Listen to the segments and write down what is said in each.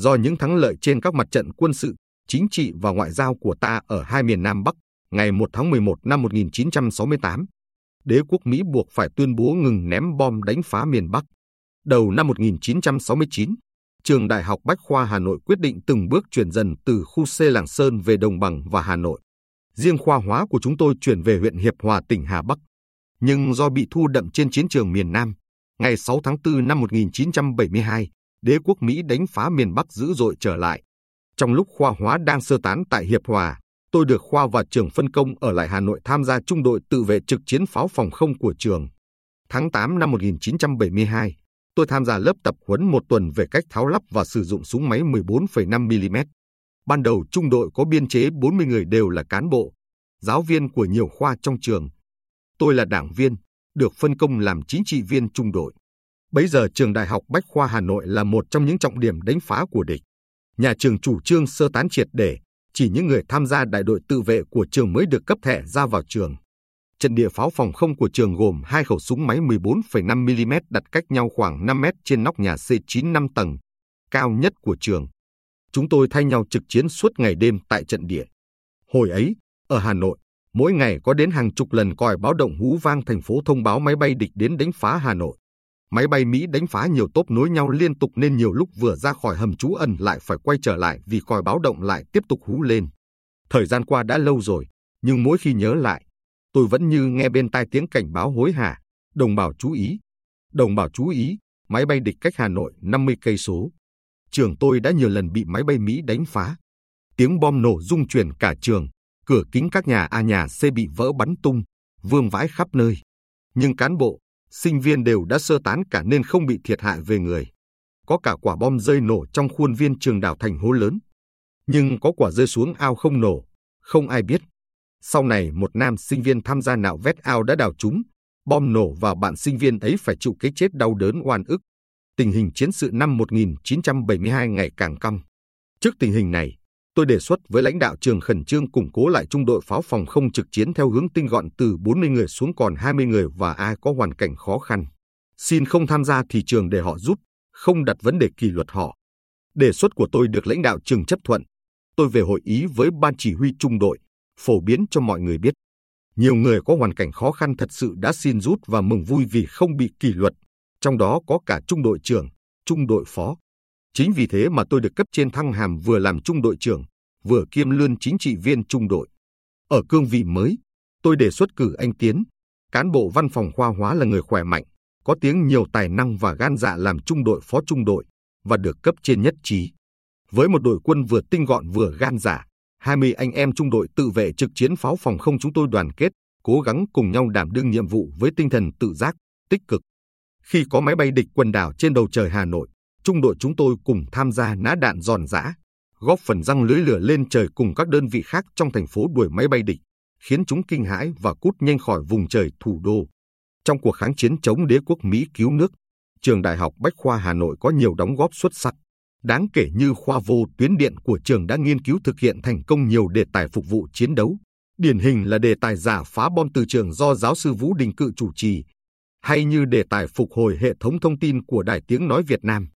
Do những thắng lợi trên các mặt trận quân sự, chính trị và ngoại giao của ta ở hai miền Nam Bắc, ngày 1 tháng 11 năm 1968, đế quốc Mỹ buộc phải tuyên bố ngừng ném bom đánh phá miền Bắc. Đầu năm 1969, trường Đại học Bách khoa Hà Nội quyết định từng bước chuyển dần từ khu C Lạng Sơn về Đồng Bằng và Hà Nội. Riêng khoa hóa của chúng tôi chuyển về huyện Hiệp Hòa tỉnh Hà Bắc. Nhưng do bị thu đậm trên chiến trường miền Nam, ngày 6 tháng 4 năm 1972, đế quốc Mỹ đánh phá miền Bắc dữ dội trở lại. Trong lúc khoa hóa đang sơ tán tại Hiệp Hòa, tôi được khoa và trường phân công ở lại Hà Nội tham gia trung đội tự vệ trực chiến pháo phòng không của trường. Tháng 8 năm 1972, tôi tham gia lớp tập huấn một tuần về cách tháo lắp và sử dụng súng máy 14,5mm. Ban đầu trung đội có biên chế 40 người đều là cán bộ, giáo viên của nhiều khoa trong trường. Tôi là đảng viên, được phân công làm chính trị viên trung đội. Bấy giờ trường Đại học Bách khoa Hà Nội là một trong những trọng điểm đánh phá của địch. Nhà trường chủ trương sơ tán triệt để, chỉ những người tham gia đại đội tự vệ của trường mới được cấp thẻ ra vào trường. Trận địa pháo phòng không của trường gồm hai khẩu súng máy 14,5mm đặt cách nhau khoảng 5 mét trên nóc nhà C9 5 tầng, cao nhất của trường. Chúng tôi thay nhau trực chiến suốt ngày đêm tại trận địa. Hồi ấy, ở Hà Nội, mỗi ngày có đến hàng chục lần còi báo động hú vang thành phố thông báo máy bay địch đến đánh phá Hà Nội. Máy bay Mỹ đánh phá nhiều tốp nối nhau liên tục nên nhiều lúc vừa ra khỏi hầm trú ẩn lại phải quay trở lại vì còi báo động lại tiếp tục hú lên. Thời gian qua đã lâu rồi, nhưng mỗi khi nhớ lại, tôi vẫn như nghe bên tai tiếng cảnh báo hối hả. Đồng bào chú ý, đồng bào chú ý, máy bay địch cách Hà Nội 50 cây số. Trường tôi đã nhiều lần bị máy bay Mỹ đánh phá. Tiếng bom nổ rung chuyển cả trường, cửa kính các nhà A nhà C bị vỡ bắn tung, vương vãi khắp nơi. Nhưng cán bộ, sinh viên đều đã sơ tán cả nên không bị thiệt hại về người. Có cả quả bom rơi nổ trong khuôn viên trường đảo thành hố lớn. Nhưng có quả rơi xuống ao không nổ, không ai biết. Sau này một nam sinh viên tham gia nạo vét ao đã đào trúng, bom nổ và bạn sinh viên ấy phải chịu cái chết đau đớn oan ức. Tình hình chiến sự năm 1972 ngày càng căng. Trước tình hình này, tôi đề xuất với lãnh đạo trường khẩn trương củng cố lại trung đội pháo phòng không trực chiến theo hướng tinh gọn từ 40 người xuống còn 20 người và ai có hoàn cảnh khó khăn. Xin không tham gia thì trường để họ rút, không đặt vấn đề kỷ luật họ. Đề xuất của tôi được lãnh đạo trường chấp thuận. Tôi về hội ý với ban chỉ huy trung đội, phổ biến cho mọi người biết. Nhiều người có hoàn cảnh khó khăn thật sự đã xin rút và mừng vui vì không bị kỷ luật, trong đó có cả trung đội trưởng, trung đội phó. Chính vì thế mà tôi được cấp trên thăng hàm vừa làm trung đội trưởng, vừa kiêm luôn chính trị viên trung đội. Ở cương vị mới, tôi đề xuất cử anh Tiến, cán bộ văn phòng khoa hóa là người khỏe mạnh, có tiếng nhiều tài năng và gan dạ làm trung đội phó trung đội và được cấp trên nhất trí. Với một đội quân vừa tinh gọn vừa gan dạ, 20 anh em trung đội tự vệ trực chiến pháo phòng không chúng tôi đoàn kết, cố gắng cùng nhau đảm đương nhiệm vụ với tinh thần tự giác, tích cực. Khi có máy bay địch quần đảo trên đầu trời Hà Nội, trung đội chúng tôi cùng tham gia nã đạn giòn giã, góp phần răng lưới lửa lên trời cùng các đơn vị khác trong thành phố đuổi máy bay địch, khiến chúng kinh hãi và cút nhanh khỏi vùng trời thủ đô. Trong cuộc kháng chiến chống đế quốc Mỹ cứu nước, trường Đại học Bách khoa Hà Nội có nhiều đóng góp xuất sắc. Đáng kể như khoa vô tuyến điện của trường đã nghiên cứu thực hiện thành công nhiều đề tài phục vụ chiến đấu. Điển hình là đề tài giả phá bom từ trường do giáo sư Vũ Đình Cự chủ trì, hay như đề tài phục hồi hệ thống thông tin của Đài Tiếng Nói Việt Nam.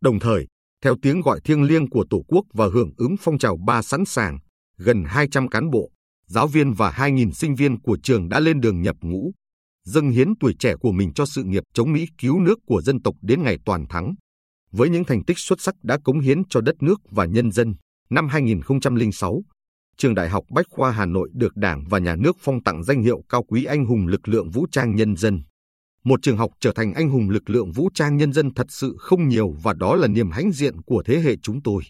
Đồng thời, theo tiếng gọi thiêng liêng của Tổ quốc và hưởng ứng phong trào ba sẵn sàng, gần 200 cán bộ, giáo viên và 2.000 sinh viên của trường đã lên đường nhập ngũ, dâng hiến tuổi trẻ của mình cho sự nghiệp chống Mỹ cứu nước của dân tộc đến ngày toàn thắng. Với những thành tích xuất sắc đã cống hiến cho đất nước và nhân dân, năm 2006, Trường Đại học Bách khoa Hà Nội được Đảng và Nhà nước phong tặng danh hiệu cao quý anh hùng lực lượng vũ trang nhân dân một trường học trở thành anh hùng lực lượng vũ trang nhân dân thật sự không nhiều và đó là niềm hãnh diện của thế hệ chúng tôi.